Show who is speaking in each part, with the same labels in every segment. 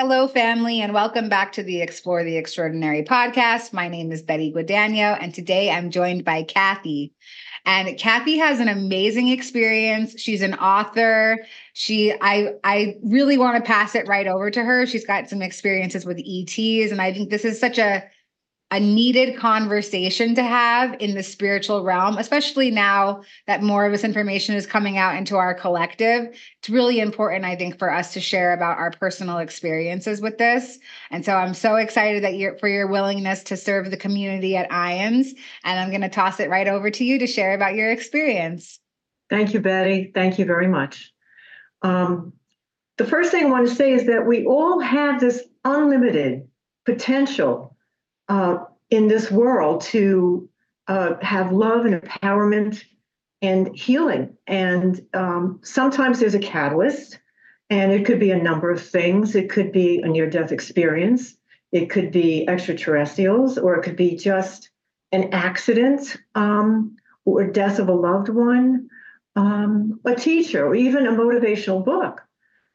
Speaker 1: Hello, family, and welcome back to the Explore the Extraordinary podcast. My name is Betty Guadagno, and today I'm joined by Kathy. And Kathy has an amazing experience. She's an author. She, I, I really want to pass it right over to her. She's got some experiences with ETs, and I think this is such a a needed conversation to have in the spiritual realm, especially now that more of this information is coming out into our collective. It's really important, I think, for us to share about our personal experiences with this. And so I'm so excited that you're for your willingness to serve the community at IANDS. And I'm going to toss it right over to you to share about your experience.
Speaker 2: Thank you, Betty. Thank you very much. Um, the first thing I want to say is that we all have this unlimited potential uh, in this world to uh, have love and empowerment and healing. And um, sometimes there's a catalyst, and it could be a number of things. It could be a near death experience, it could be extraterrestrials, or it could be just an accident um, or death of a loved one, um, a teacher, or even a motivational book.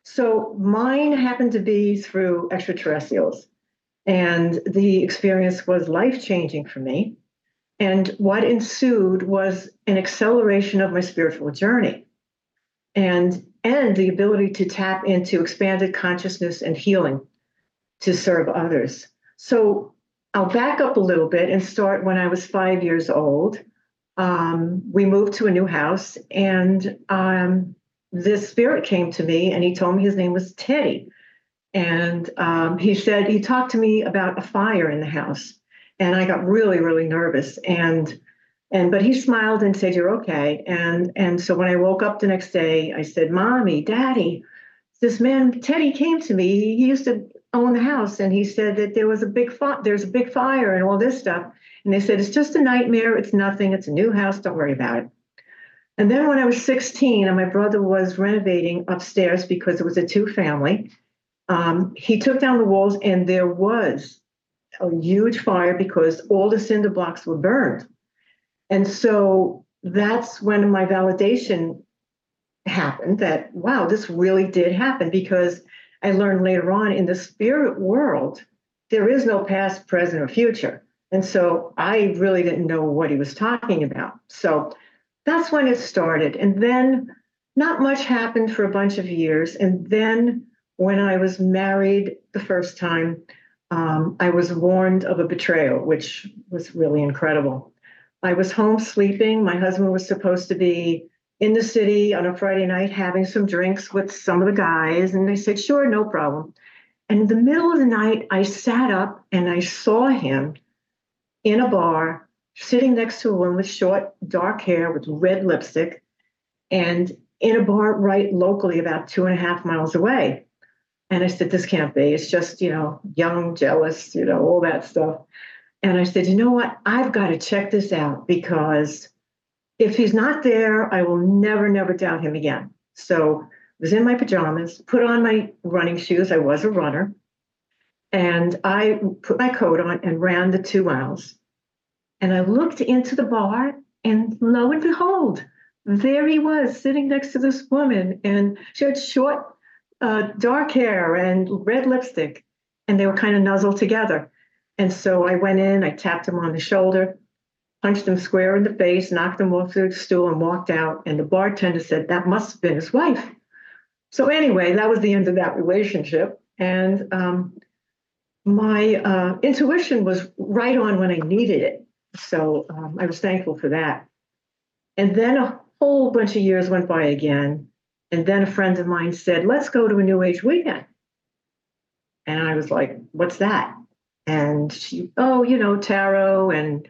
Speaker 2: So mine happened to be through extraterrestrials. And the experience was life changing for me. And what ensued was an acceleration of my spiritual journey and, and the ability to tap into expanded consciousness and healing to serve others. So I'll back up a little bit and start when I was five years old. Um, we moved to a new house, and um, this spirit came to me and he told me his name was Teddy. And um, he said, he talked to me about a fire in the house. And I got really, really nervous. And and but he smiled and said, You're okay. And and so when I woke up the next day, I said, Mommy, Daddy, this man Teddy came to me. He used to own the house and he said that there was a big fi- there's a big fire and all this stuff. And they said, It's just a nightmare, it's nothing, it's a new house, don't worry about it. And then when I was 16 and my brother was renovating upstairs because it was a two family, um, he took down the walls, and there was a huge fire because all the cinder blocks were burned. And so that's when my validation happened that, wow, this really did happen because I learned later on in the spirit world, there is no past, present, or future. And so I really didn't know what he was talking about. So that's when it started. And then not much happened for a bunch of years. And then when I was married the first time, um, I was warned of a betrayal, which was really incredible. I was home sleeping. My husband was supposed to be in the city on a Friday night having some drinks with some of the guys. And they said, sure, no problem. And in the middle of the night, I sat up and I saw him in a bar sitting next to a woman with short, dark hair with red lipstick and in a bar right locally about two and a half miles away. And I said, this can't be. It's just, you know, young, jealous, you know, all that stuff. And I said, you know what? I've got to check this out because if he's not there, I will never, never doubt him again. So I was in my pajamas, put on my running shoes. I was a runner. And I put my coat on and ran the two miles. And I looked into the bar, and lo and behold, there he was sitting next to this woman. And she had short uh, dark hair and red lipstick, and they were kind of nuzzled together. And so I went in, I tapped him on the shoulder, punched him square in the face, knocked him off the stool, and walked out. And the bartender said, That must have been his wife. So, anyway, that was the end of that relationship. And um, my uh, intuition was right on when I needed it. So um, I was thankful for that. And then a whole bunch of years went by again. And then a friend of mine said, let's go to a New Age weekend. And I was like, what's that? And she, oh, you know, tarot and,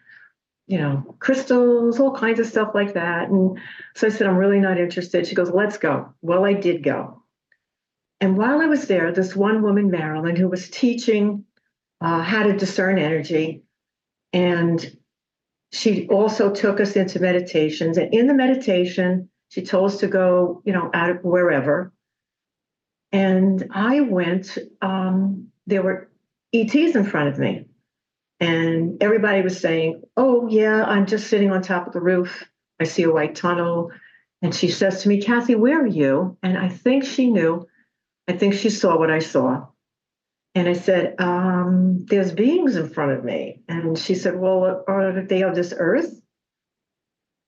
Speaker 2: you know, crystals, all kinds of stuff like that. And so I said, I'm really not interested. She goes, let's go. Well, I did go. And while I was there, this one woman, Marilyn, who was teaching uh, how to discern energy, and she also took us into meditations. And in the meditation, she told us to go, you know, out of wherever. And I went, um, there were ETs in front of me. And everybody was saying, Oh, yeah, I'm just sitting on top of the roof. I see a white tunnel. And she says to me, Kathy, where are you? And I think she knew. I think she saw what I saw. And I said, um, There's beings in front of me. And she said, Well, are they of this earth?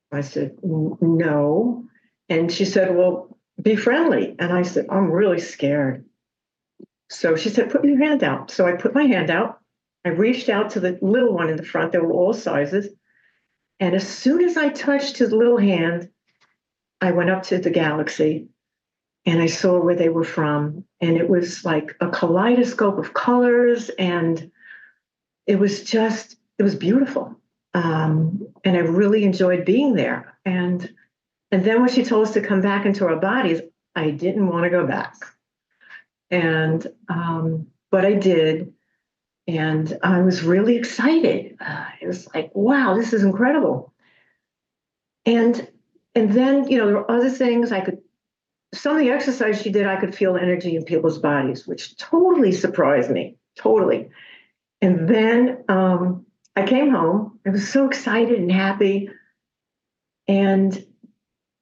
Speaker 2: I said, No. And she said, Well, be friendly. And I said, I'm really scared. So she said, Put your hand out. So I put my hand out. I reached out to the little one in the front. They were all sizes. And as soon as I touched his little hand, I went up to the galaxy and I saw where they were from. And it was like a kaleidoscope of colors. And it was just, it was beautiful. Um, and I really enjoyed being there. And and then when she told us to come back into our bodies, I didn't want to go back. And um, but I did, and I was really excited. Uh, it was like, wow, this is incredible. And and then you know there were other things I could. Some of the exercise she did, I could feel energy in people's bodies, which totally surprised me. Totally. And then um, I came home. I was so excited and happy. And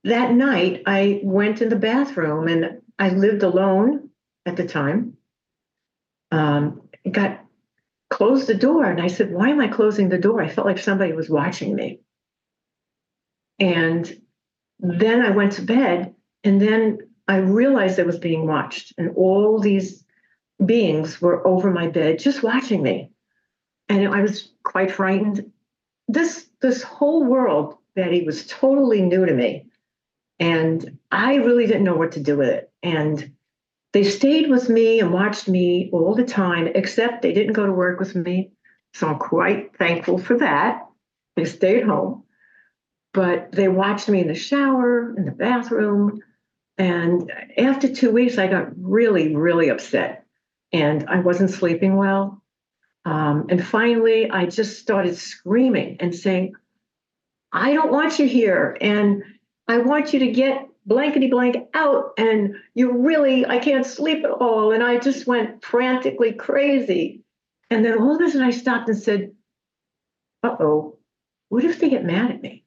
Speaker 2: that night, I went in the bathroom and I lived alone at the time. Um, got closed the door and I said, Why am I closing the door? I felt like somebody was watching me. And then I went to bed and then I realized I was being watched and all these beings were over my bed just watching me and I was quite frightened. This this whole world, Betty, was totally new to me, and I really didn't know what to do with it. And they stayed with me and watched me all the time, except they didn't go to work with me. So I'm quite thankful for that. They stayed home, but they watched me in the shower, in the bathroom. And after two weeks, I got really, really upset and I wasn't sleeping well. Um, and finally, I just started screaming and saying, I don't want you here. And I want you to get blankety blank out. And you really, I can't sleep at all. And I just went frantically crazy. And then all of a sudden I stopped and said, uh oh, what if they get mad at me?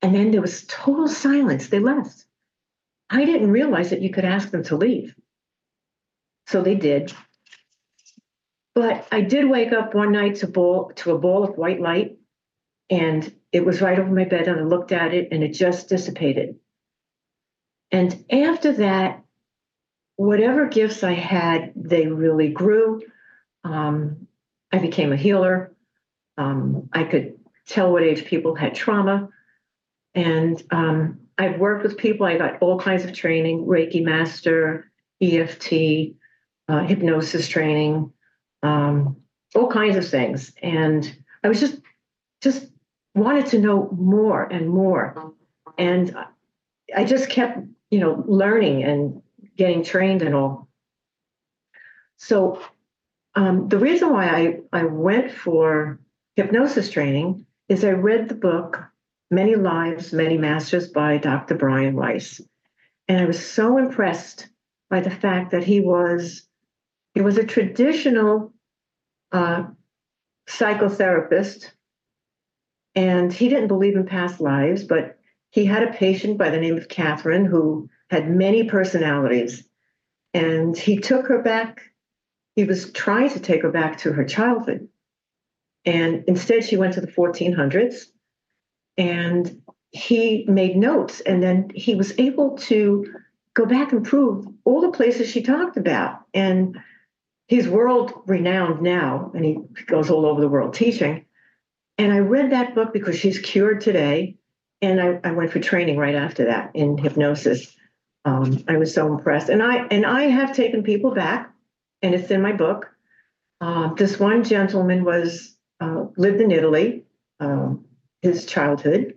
Speaker 2: And then there was total silence. They left. I didn't realize that you could ask them to leave. So they did. But I did wake up one night to ball to a ball of white light, and it was right over my bed, and I looked at it, and it just dissipated. And after that, whatever gifts I had, they really grew. Um, I became a healer. Um, I could tell what age people had trauma. And um, I've worked with people. I got all kinds of training Reiki master, EFT, uh, hypnosis training, um, all kinds of things. And I was just just wanted to know more and more. And I just kept, you know, learning and getting trained and all. So um, the reason why I, I went for hypnosis training is I read the book Many Lives, Many Masters by Dr. Brian Weiss. And I was so impressed by the fact that he was he was a traditional uh, psychotherapist, and he didn't believe in past lives, but he had a patient by the name of Catherine who had many personalities, and he took her back. He was trying to take her back to her childhood, and instead she went to the 1400s, and he made notes, and then he was able to go back and prove all the places she talked about, and he's world renowned now and he goes all over the world teaching. And I read that book because she's cured today. And I, I went for training right after that in hypnosis. Um, I was so impressed. And I and I have taken people back, and it's in my book. Uh, this one gentleman was uh, lived in Italy, um, his childhood,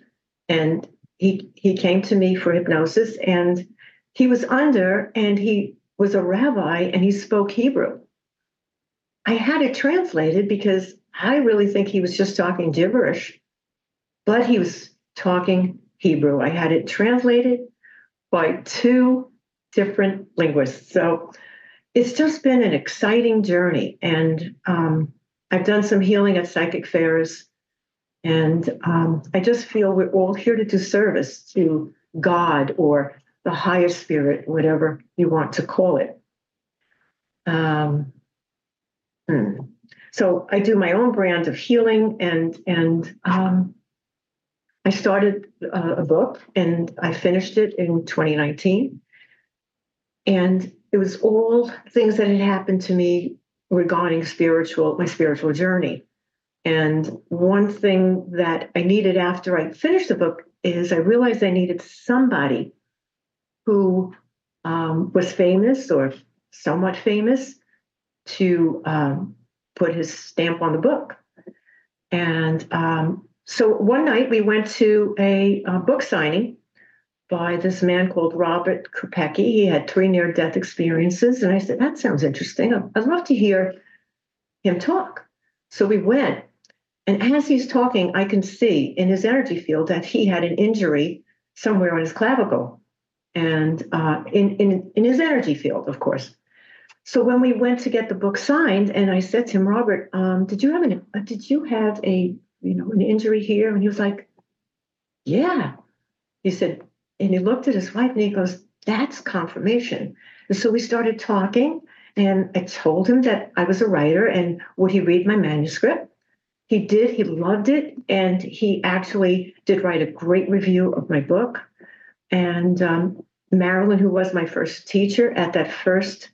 Speaker 2: and he he came to me for hypnosis, and he was under, and he was a rabbi, and he spoke Hebrew. I had it translated because I really think he was just talking gibberish, but he was talking Hebrew. I had it translated by two different linguists. So it's just been an exciting journey. And um, I've done some healing at psychic fairs. And um, I just feel we're all here to do service to God or the higher spirit, whatever you want to call it. Um, hmm. So I do my own brand of healing, and and um, I started uh, a book, and I finished it in 2019, and it was all things that had happened to me regarding spiritual my spiritual journey. And one thing that I needed after I finished the book is I realized I needed somebody who um, was famous or somewhat famous to um, put his stamp on the book. And um, so one night we went to a, a, book signing by this man called Robert Kopecky. He had three near death experiences. And I said, That sounds interesting. I'd love to hear him talk. So we went. And as he's talking, I can see in his energy field that he had an injury somewhere on his clavicle and uh, in, in, in his energy field, of course. So when we went to get the book signed, and I said to him, Robert, um, did you have an uh, did you have a you know an injury here? And he was like, Yeah. He said, and he looked at his wife and he goes, That's confirmation. And so we started talking, and I told him that I was a writer and would he read my manuscript? He did. He loved it, and he actually did write a great review of my book. And um, Marilyn, who was my first teacher at that first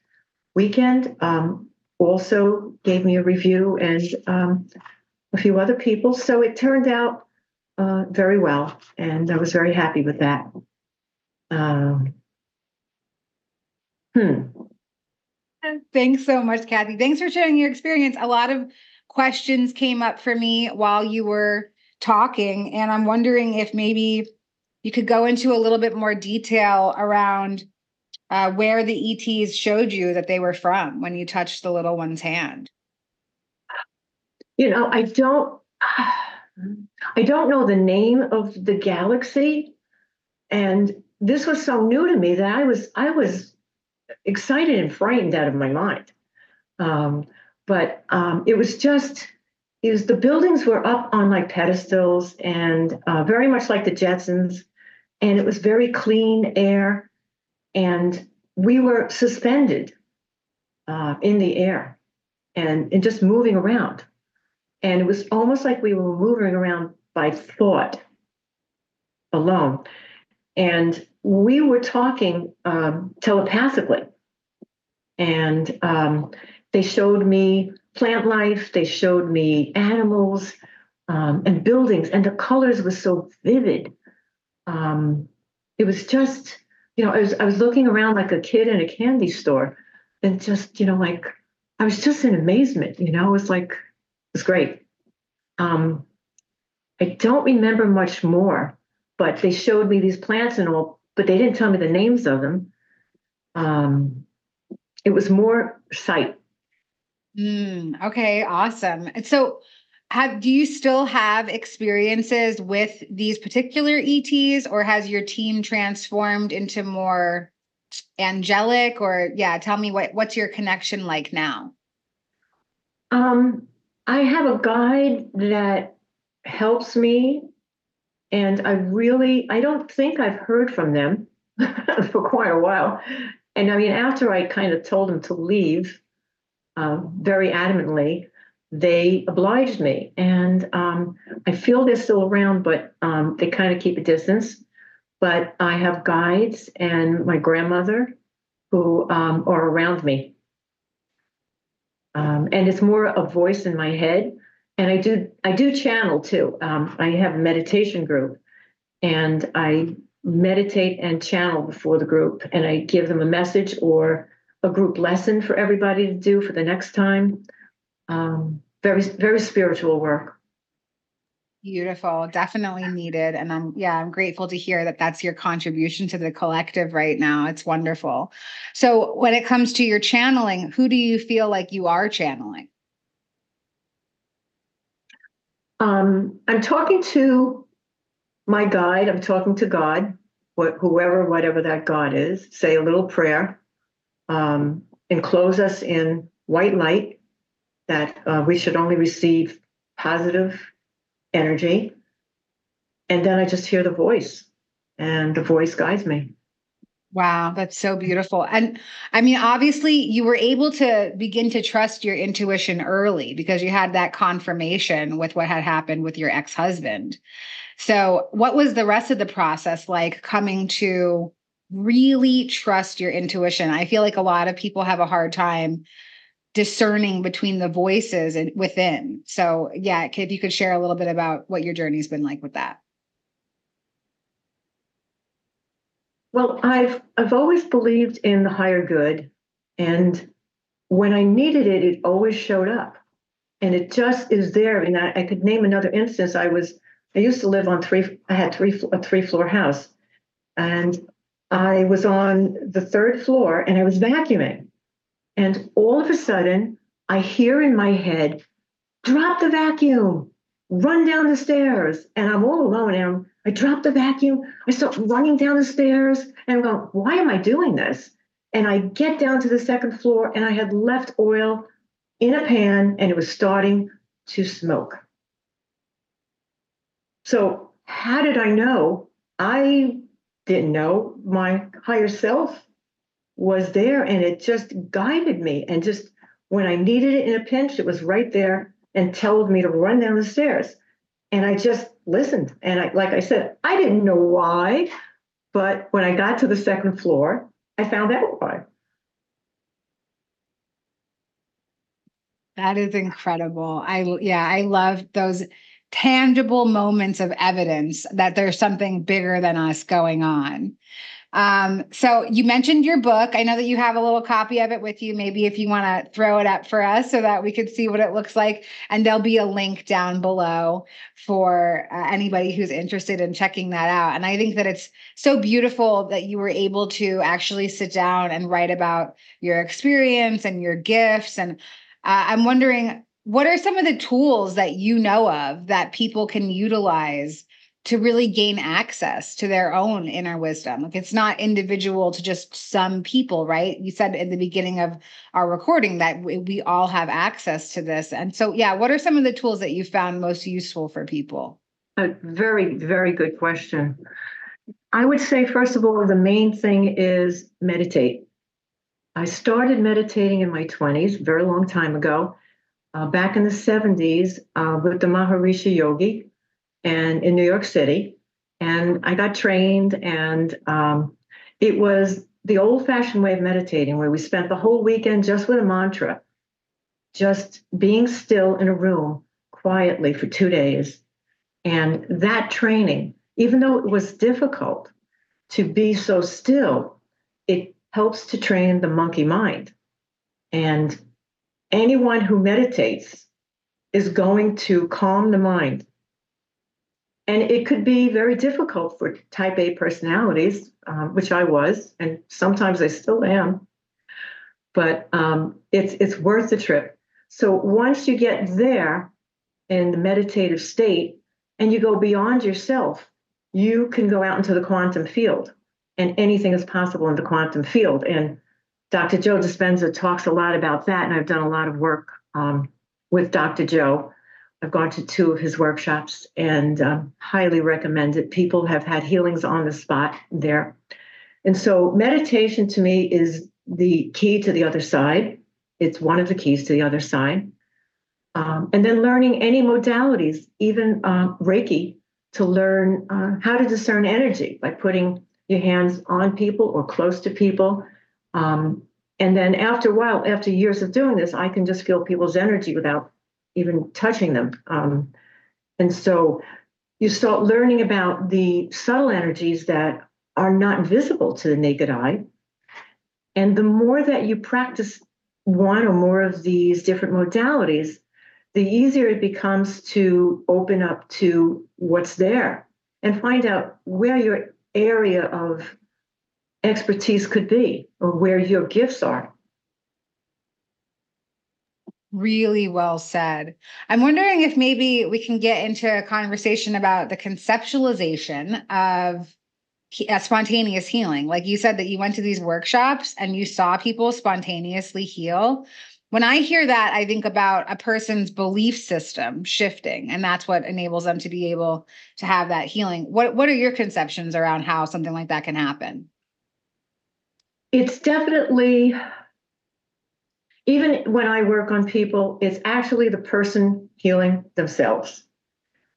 Speaker 2: weekend, um, also gave me a review and um, a few other people. So it turned out uh, very well, and I was very happy with that. Um,
Speaker 1: hmm. Thanks so much, Kathy. Thanks for sharing your experience. A lot of questions came up for me while you were talking, and I'm wondering if maybe you could go into a little bit more detail around uh, where the ETs showed you that they were from when you touched the little one's hand.
Speaker 2: You know, I don't. I don't know the name of the galaxy, and this was so new to me that I was I was excited and frightened out of my mind. Um, but um, it was just it was the buildings were up on like pedestals and uh, very much like the Jetsons and it was very clean air, and we were suspended uh, in the air and, and just moving around. And it was almost like we were moving around by thought alone. And we were talking um, telepathically. And um, they showed me plant life, they showed me animals um, and buildings, and the colors were so vivid um, it was just, you know, I was I was looking around like a kid in a candy store, and just, you know, like I was just in amazement. You know, it was like it was great. Um, I don't remember much more, but they showed me these plants and all, but they didn't tell me the names of them. Um, it was more sight.
Speaker 1: Mm, okay, awesome. And so have do you still have experiences with these particular ETs or has your team transformed into more angelic or yeah, tell me what what's your connection like now?
Speaker 2: Um I have a guide that helps me and I really I don't think I've heard from them for quite a while. And I mean after I kind of told them to leave uh, very adamantly, they obliged me. And um, I feel they're still around, but um, they kind of keep a distance. But I have guides and my grandmother who um, are around me. Um, and it's more a voice in my head. And I do I do channel too. Um, I have a meditation group, and I meditate and channel before the group, and I give them a message or a group lesson for everybody to do for the next time um, very very spiritual work.
Speaker 1: Beautiful. Definitely needed. And i'm yeah i'm grateful to hear that that's your contribution to the collective right now. It's wonderful. So when it comes to your channeling who do you feel like you are channeling?
Speaker 2: Um, i'm talking to my guide. I'm talking to god what, whoever whatever that god is. Say a little prayer. Um, and close us in white light that uh, we should only receive positive energy. And then I just hear the voice, and the voice guides me.
Speaker 1: Wow, that's so beautiful. And I mean, obviously, you were able to begin to trust your intuition early because you had that confirmation with what had happened with your ex husband. So, what was the rest of the process like coming to really trust your intuition? I feel like a lot of people have a hard time discerning between the voices and within. So, yeah, if you could share a little bit about what your journey's been like with that.
Speaker 2: Well, I've I've always believed in the higher good, and when I needed it, it always showed up, and it just is there. And I, I could name another instance. I was I used to live on three. I had three a three floor house, and I was on the third floor, and I was vacuuming, and all of a sudden I hear in my head, "Drop the vacuum, run down the stairs," and I'm all alone, and I drop the vacuum. I start running down the stairs and I'm going, why am I doing this? And I get down to the second floor and I had left oil in a pan and it was starting to smoke. So, how did I know? I didn't know. My higher self was there and it just guided me. And just when I needed it in a pinch, it was right there and told me to run down the stairs. And I just listened. And I, like I said, I didn't know why, but when I got to the second floor, I found out why.
Speaker 1: That is incredible. I yeah, I love those tangible moments of evidence that there's something bigger than us going on. Um, so you mentioned your book. I know that you have a little copy of it with you. Maybe if you want to throw it up for us so that we could see what it looks like. And there'll be a link down below for uh, anybody who's interested in checking that out. And I think that it's so beautiful that you were able to actually sit down and write about your experience and your gifts. And uh, I'm wondering, what are some of the tools that you know of that people can utilize to really gain access to their own inner wisdom. Like it's not individual to just some people, right? You said in the beginning of our recording that we, we, all have access to this. And so, yeah, what are some of the tools that you found most useful for people?
Speaker 2: A very, very good question. I would say, first of all, the main thing is meditate. I started meditating in my 20s, very long time ago, uh, back in the 70s uh, with the Maharishi Yogi and in New York City. And I got trained, and um, it was the old fashioned way of meditating where we spent the whole weekend just with a mantra, just being still in a room quietly for two days. And that training, even though it was difficult to be so still, it helps to train the monkey mind. And anyone who meditates is going to calm the mind and it could be very difficult for type A personalities, um, which I was, and sometimes I still am. But um, it's it's worth the trip. So once you get there in the meditative state, and you go beyond yourself, you can go out into the quantum field, and anything is possible in the quantum field. And Dr. Joe Dispenza talks a lot about that, and I've done a lot of work um, with Dr. Joe I've gone to two of his workshops and um, highly recommend it. People have had healings on the spot there. And so, meditation to me is the key to the other side. It's one of the keys to the other side. Um, and then learning any modalities, even uh, Reiki, to learn uh, how to discern energy by putting your hands on people or close to people. Um, and then after a while, after years of doing this, I can just feel people's energy without even touching them. Um, and so you start learning about the subtle energies that are not visible to the naked eye. And the more that you practice one or more of these different modalities, the easier it becomes to open up to what's there and find out where your area of expertise could be or where your gifts are.
Speaker 1: Really well said. I'm wondering if maybe we can get into a conversation about the conceptualization of uh, spontaneous healing. Like you said, that you went to these workshops and you saw people spontaneously heal. When I hear that, I think about a person's belief system shifting, and that's what enables them to be able to have that healing. What What are your conceptions around how something like that can happen?
Speaker 2: it's definitely even when I work on people, it's actually the person healing themselves.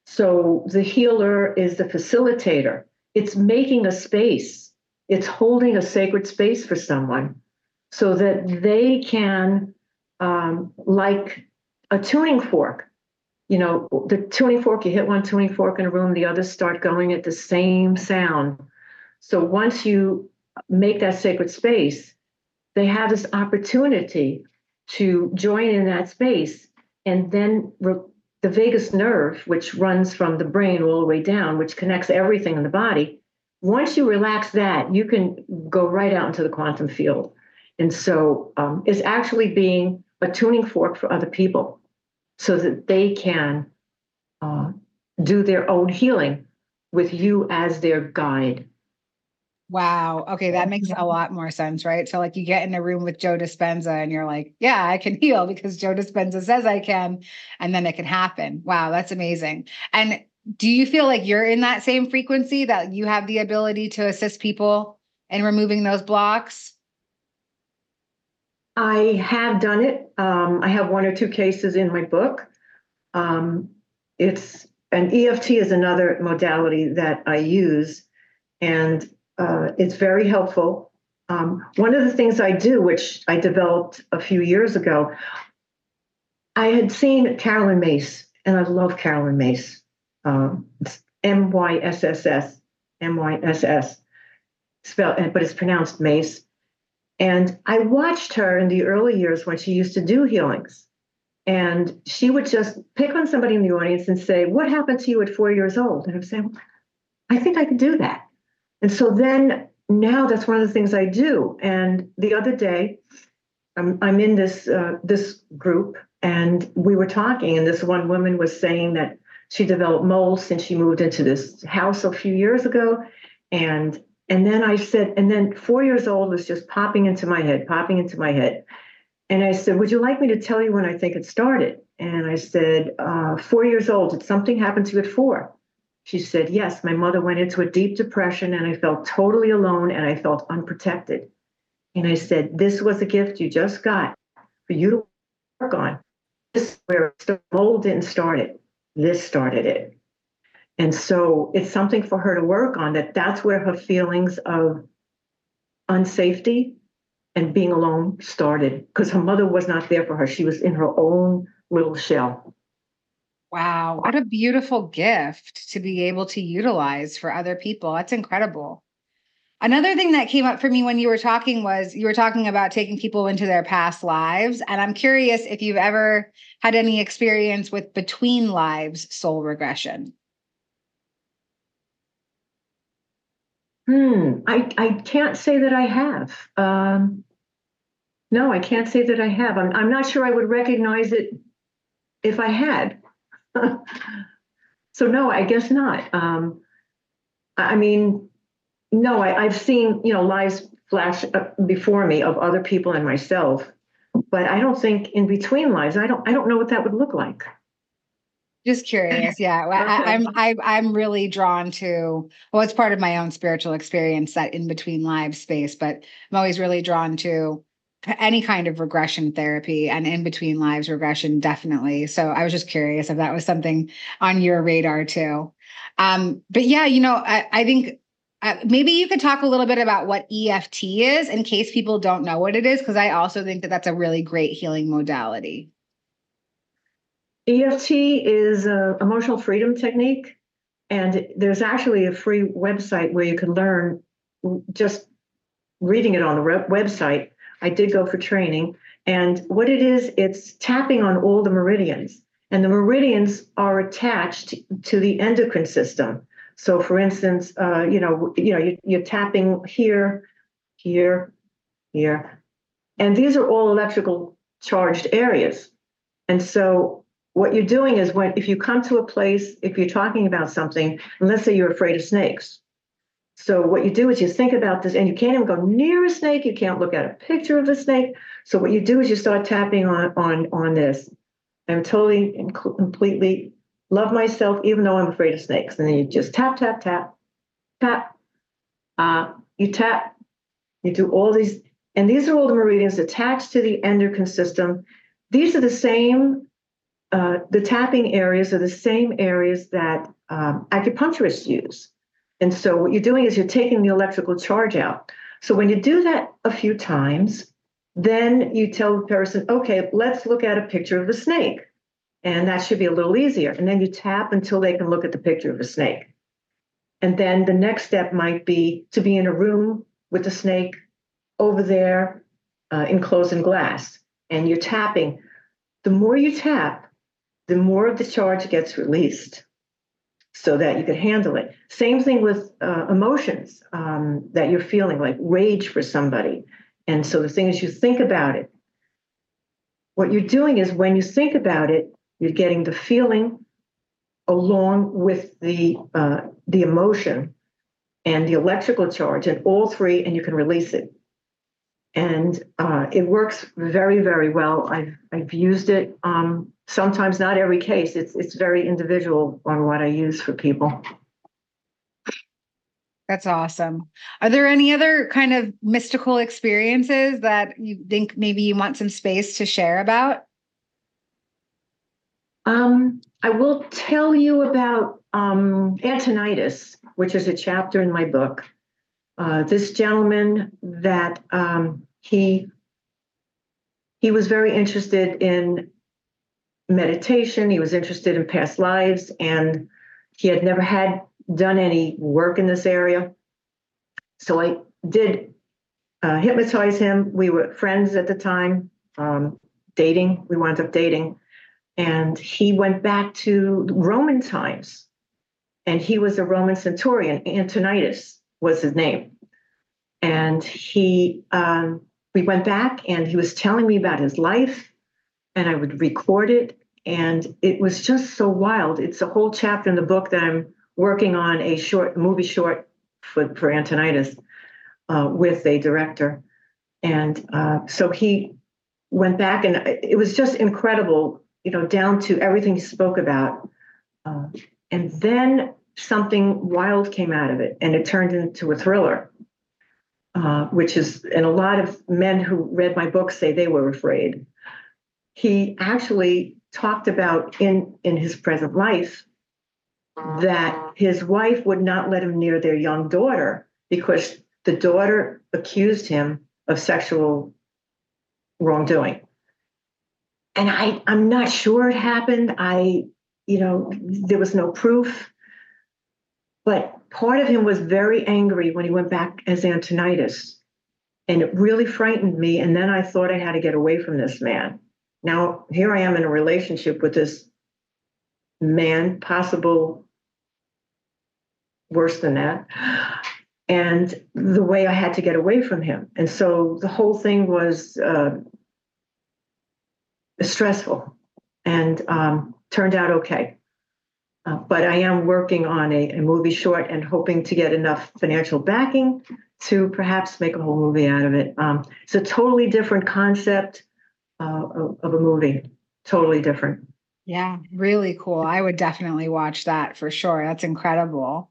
Speaker 2: So the healer is the facilitator. It's making a space. It's holding a sacred space for someone so that they can, um, like a tuning fork, you know, the tuning fork, you hit one tuning fork in a room, the others start going at the same sound. So once you make that sacred space, they have this opportunity to join in that space. And then re- the vagus nerve, which runs from the brain all the way down, which connects everything in the body, once you relax that, you can go right out into the quantum field. And so um, it's actually being a tuning fork for other people so that they can uh, do their own healing with you as their guide.
Speaker 1: Wow. Okay, that makes a lot more sense, right? So, like, you get in a room with Joe Dispenza and you're like, yeah, I can heal because Joe Dispenza says I can, and then it can happen. Wow, that's amazing. And do you feel like you're in that same frequency that you have the ability to assist people in removing those blocks?
Speaker 2: I have done it. Um, I have one or two cases in my book. Um, it's an EFT is another modality that I use, and uh, it's very helpful. Um, one of the things I do, which I developed a few years ago, I had seen Caroline Myss, and I love Caroline Myss. Um, M Y S S S, M Y S S, spelled, but it's pronounced Mace. And I watched her in the early years when she used to do healings. And she would just pick on somebody in the audience and say, What happened to you at four years old? And I'm saying, I think I could do that. And so then now that's one of the things I do. And the other day, I'm, I'm in this uh, this group, and we were talking, and this one woman was saying that she developed moles since she moved into this house a few years ago, and and then I said, and then four years old was just popping into my head, popping into my head, and I said, "Would you like me to tell you when I think it started?" And I said, uh, four years old. Did something happen to you at four? She said, Yes, my mother went into a deep depression and I felt totally alone and I felt unprotected. And I said, This was a gift you just got for you to work on. This is where the mold didn't start it. This started it. And so it's something for her to work on that that's where her feelings of unsafety and being alone started because her mother was not there for her. She was in her own little shell.
Speaker 1: Wow, what a beautiful gift to be able to utilize for other people. That's incredible. Another thing that came up for me when you were talking was you were talking about taking people into their past lives. And I'm curious if you've ever had any experience with between lives soul regression.
Speaker 2: Hmm, I, I can't say that I have. Um, no, I can't say that I have. I'm, I'm not sure I would recognize it if I had. so no, I guess not. Um, I mean, no, I, have seen you know lives flash before me of other people and myself, but I don't think in between lives. I don't. I don't know what that would look like.
Speaker 1: Just curious, yeah. I, I'm I, I'm really drawn to. Well, it's part of my own spiritual experience that in between lives space, but I'm always really drawn to any kind of regression therapy and in between lives regression definitely. So i was just curious if that was something on your radar too. Um, but yeah you know i, I think uh, maybe you could talk a little bit about what eft is in case people don't know what it is because i also think that that's a really great healing modality.
Speaker 2: Eft is a emotional freedom technique and there's actually a free website where you can learn just reading it on the website I did go for training. And what it is, it's tapping on all the meridians. And the meridians are attached to the endocrine system. So, for instance, uh, you know, you know, you, you're tapping here, here, here, and these are all electrical charged areas. And so, what you're doing is when if you come to a place, if you're talking about something, and let's say you're afraid of snakes, so what you do is you think about this, and you can't even go near a snake. You can't look at a picture of the snake. So what you do is you start tapping on on on this. I'm totally and completely love myself, even though I'm afraid of snakes. And then you just tap tap tap tap. Uh, you tap You do all these, and these are all the meridians attached to the endocrine system. These are the same, uh, the tapping areas are the same areas that um, acupuncturists use. And so what you're doing is you're taking the electrical charge out. So when you do that a few times, then you tell the person, okay, let's look at a picture of a snake. And that should be a little easier. And then you tap until they can look at the picture of a snake. And then the next step might be to be in a room with the snake over there uh, enclosed in glass. And you're tapping. The more you tap, the more of the charge gets released so that you can handle it. Same thing with uh, emotions um, that you're feeling, like rage for somebody. And so the thing is, you think about it. What you're doing is when you think about it, you're getting the feeling along with the uh, the emotion and the electrical charge, and all three, and you can release it. And uh, it works very, very well. I've I've used it. Um, sometimes not every case. It's it's very individual on what I use for people.
Speaker 1: That's awesome. Are there any other kind of mystical experiences that you think maybe you want some space to share about?
Speaker 2: Um, I will tell you about um, Antonitis, which is a chapter in my book. Uh, this gentleman that um, he he was very interested in meditation. He was interested in past lives, and he had never had done any work in this area. So I did uh, hypnotize him. We were friends at the time, um, dating. We wound up dating. And he went back to Roman times. And he was a Roman centurion. Antonitus was his name. And he, um, we went back and he was telling me about his life. And I would record it. And it was just so wild. It's a whole chapter in the book that I'm working on a short movie short for, for Antonitis uh, with a director. And uh, so he went back, and it was just incredible, you know, down to everything he spoke about. Uh, and then something wild came out of it, and it turned into a thriller, uh, which is, and a lot of men who read my book say they were afraid. He actually talked about in in his present life that his wife would not let him near their young daughter because the daughter accused him of sexual wrongdoing. And I, I'm not sure it happened. I, you know, there was no proof. But part of him was very angry when he went back as Antonitis. And it really frightened me. And then I thought I had to get away from this man. Now, here I am in a relationship with this man, possible worse than that. And the way I had to get away from him. And so the whole thing was uh, stressful and um, turned out okay. Uh, but I am working on a, a, movie short and hoping to get enough financial backing to perhaps make a whole movie out of it. Um, it's a totally different concept uh, of, of a movie, totally different.
Speaker 1: Yeah, really cool. I would definitely watch that for sure. That's incredible.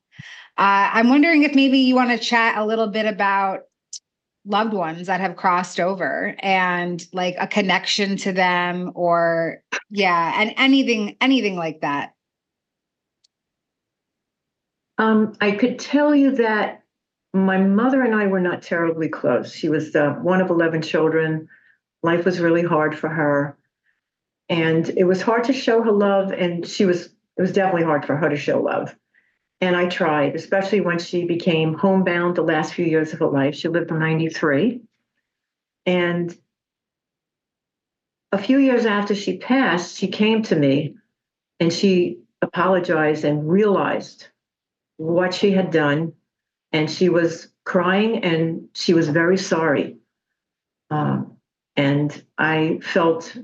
Speaker 1: Uh, I'm wondering if maybe you want to chat a little bit about loved ones that have crossed over and like a connection to them or yeah and anything anything like that
Speaker 2: um, i could tell you that my mother and i were not terribly close she was uh, one of 11 children life was really hard for her and it was hard to show her love and she was it was definitely hard for her to show love and I tried, especially when she became homebound the last few years of her life. She lived to 93. And a few years after she passed, she came to me and she apologized and realized what she had done. And she was crying and she was very sorry. Um, and I felt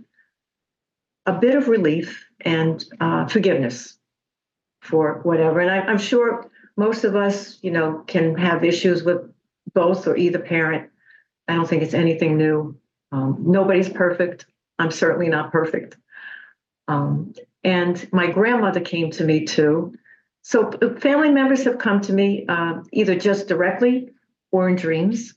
Speaker 2: a bit of relief and uh, forgiveness for whatever. And I, I'm sure most of us, you know, can have issues with both or either parent. I don't think it's anything new. Um, nobody's perfect. I'm certainly not perfect. Um, and my grandmother came to me too. So family members have come to me uh, either just directly or in dreams.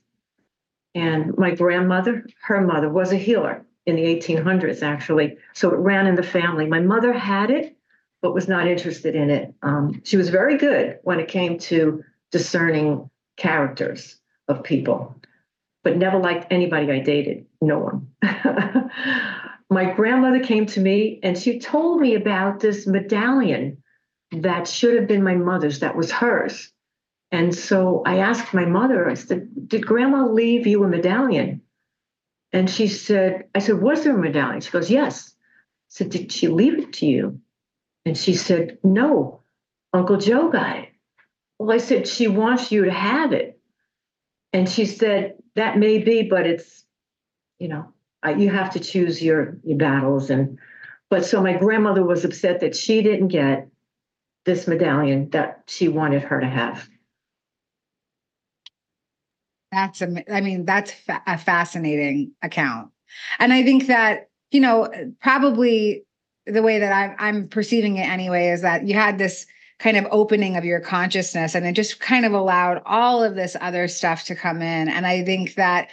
Speaker 2: And my grandmother, her mother, was a healer in the 1800s, actually. So it ran in the family. My mother had it, but was not interested in it. Um, she was very good when it came to discerning characters of people, but never liked anybody I dated. No one. my grandmother came to me and she told me about this medallion that should have been my mother's, that was hers. And so I asked my mother, I said, Did grandma leave you a medallion? And she said, I said, Was there a medallion? She goes, Yes. I said, Did she leave it to you? And she said, No, Uncle Joe got it. Well, I said, She wants you to have it. And she said, That may be, but it's, you know, you have to choose your, your battles. And, but so my grandmother was upset that she didn't get this medallion that she wanted her to have.
Speaker 1: That's a, I mean, that's fa- a fascinating account. And I think that, you know, probably the way that I'm, I'm perceiving it anyway is that you had this kind of opening of your consciousness and it just kind of allowed all of this other stuff to come in. And I think that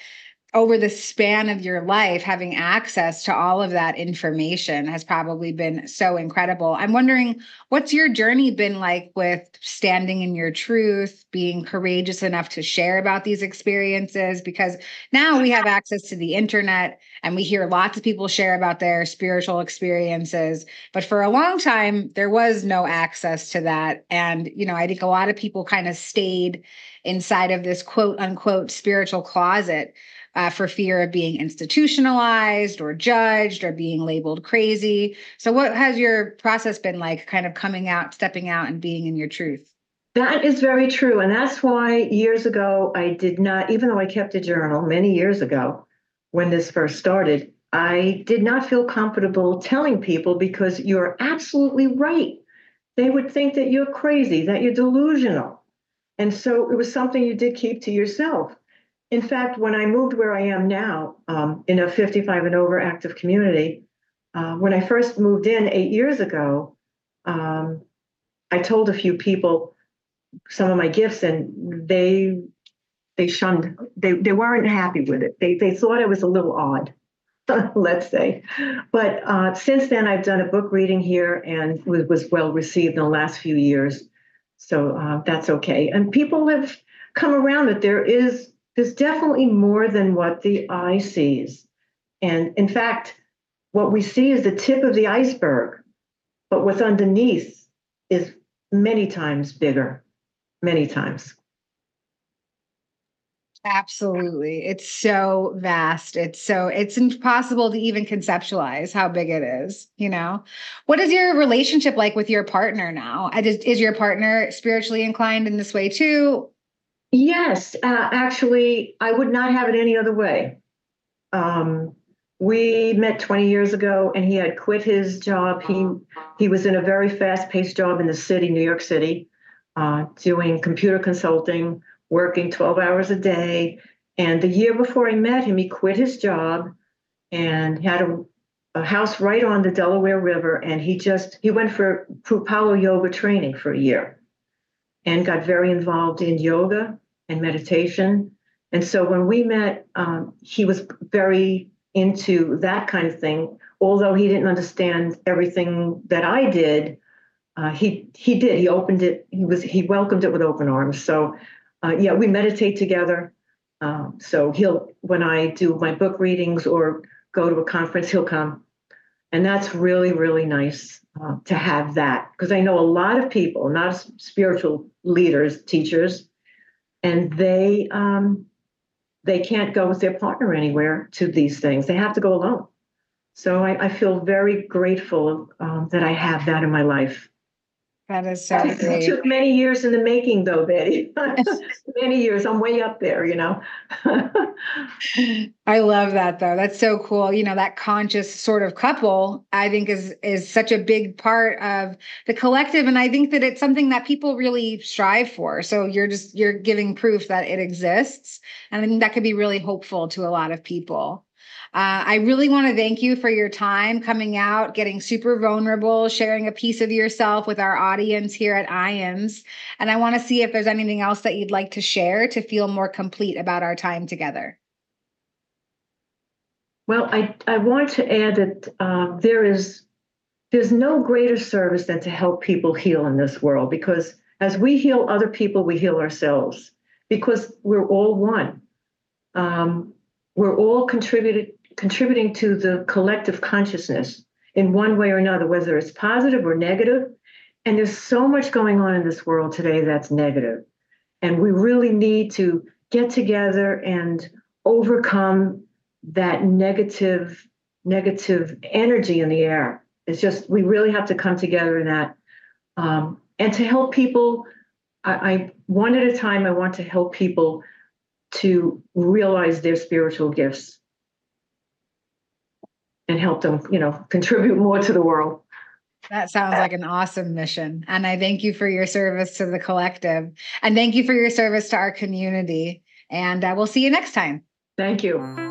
Speaker 1: over the span of your life, having access to all of that information has probably been so incredible. I'm wondering what's your journey been like with standing in your truth, being courageous enough to share about these experiences? Because now we have access to the internet and we hear lots of people share about their spiritual experiences. But for a long time, there was no access to that. And, you know, I think a lot of people kind of stayed inside of this quote unquote spiritual closet uh, for fear of being institutionalized or judged or being labeled crazy. So, what has your process been like, kind of coming out, stepping out, and being in your truth?
Speaker 2: That is very true. And that's why years ago, I did not, even though I kept a journal many years ago when this first started, I did not feel comfortable telling people because you're absolutely right. They would think that you're crazy, that you're delusional. And so it was something you did keep to yourself. In fact, when I moved where I am now, um, in a 55 and over active community, uh, when I first moved in eight years ago, um, I told a few people some of my gifts, and they they shunned. They they weren't happy with it. They they thought it was a little odd, let's say. But uh, since then, I've done a book reading here, and was, was well received in the last few years. So uh, that's okay. And people have come around that there is there's definitely more than what the eye sees. And in fact, what we see is the tip of the iceberg, but what's underneath is many times bigger, many times.
Speaker 1: Absolutely. It's so vast. It's so it's impossible to even conceptualize how big it is, you know. What is your relationship like with your partner now? Is, is your partner spiritually inclined in this way too?
Speaker 2: Yes, uh, actually, I would not have it any other way. Um, we met 20 years ago, and he had quit his job. He he was in a very fast-paced job in the city, New York City, uh, doing computer consulting, working 12 hours a day. And the year before I met him, he quit his job and had a, a house right on the Delaware River. And he just he went for Kripalu yoga training for a year and got very involved in yoga and meditation. And so when we met, um, he was very into that kind of thing. Although he didn't understand everything that I did, uh, he he did. He opened it. He was he welcomed it with open arms. So uh, yeah, we meditate together. Um, so he'll when I do my book readings or go to a conference, he'll come, and that's really really nice uh, to have that because I know a lot of people, not spiritual leaders, teachers, and they um, they can't go with their partner anywhere to these things. They have to go alone. So I, I feel very grateful um, that I have that in my life.
Speaker 1: That is so. It
Speaker 2: took many years in the making, though, Betty. many years. I'm way up there, you know.
Speaker 1: I love that, though. That's so cool. You know, that conscious sort of couple, I think, is is such a big part of the collective, and I think that it's something that people really strive for. So you're just you're giving proof that it exists, and I think that could be really hopeful to a lot of people. Uh, I really want to thank you for your time coming out, getting super vulnerable, sharing a piece of yourself with our audience here at IANDS. And I want to see if there's anything else that you'd like to share to feel more complete about our time together.
Speaker 2: Well, I, I want to add that uh, there is there's no greater service than to help people heal in this world because as we heal other people, we heal ourselves because we're all one. Um, we're all contributed contributing to the collective consciousness in one way or another, whether it's positive or negative. And there's so much going on in this world today that's negative. And we really need to get together and overcome that negative negative energy in the air. It's just we really have to come together in that um, and to help people. I, I one at a time. I want to help people to realize their spiritual gifts and help them, you know, contribute more to the world.
Speaker 1: That sounds like an awesome mission. And I thank you for your service to the collective. And thank you for your service to our community. And uh, we'll see you next time.
Speaker 2: Thank you.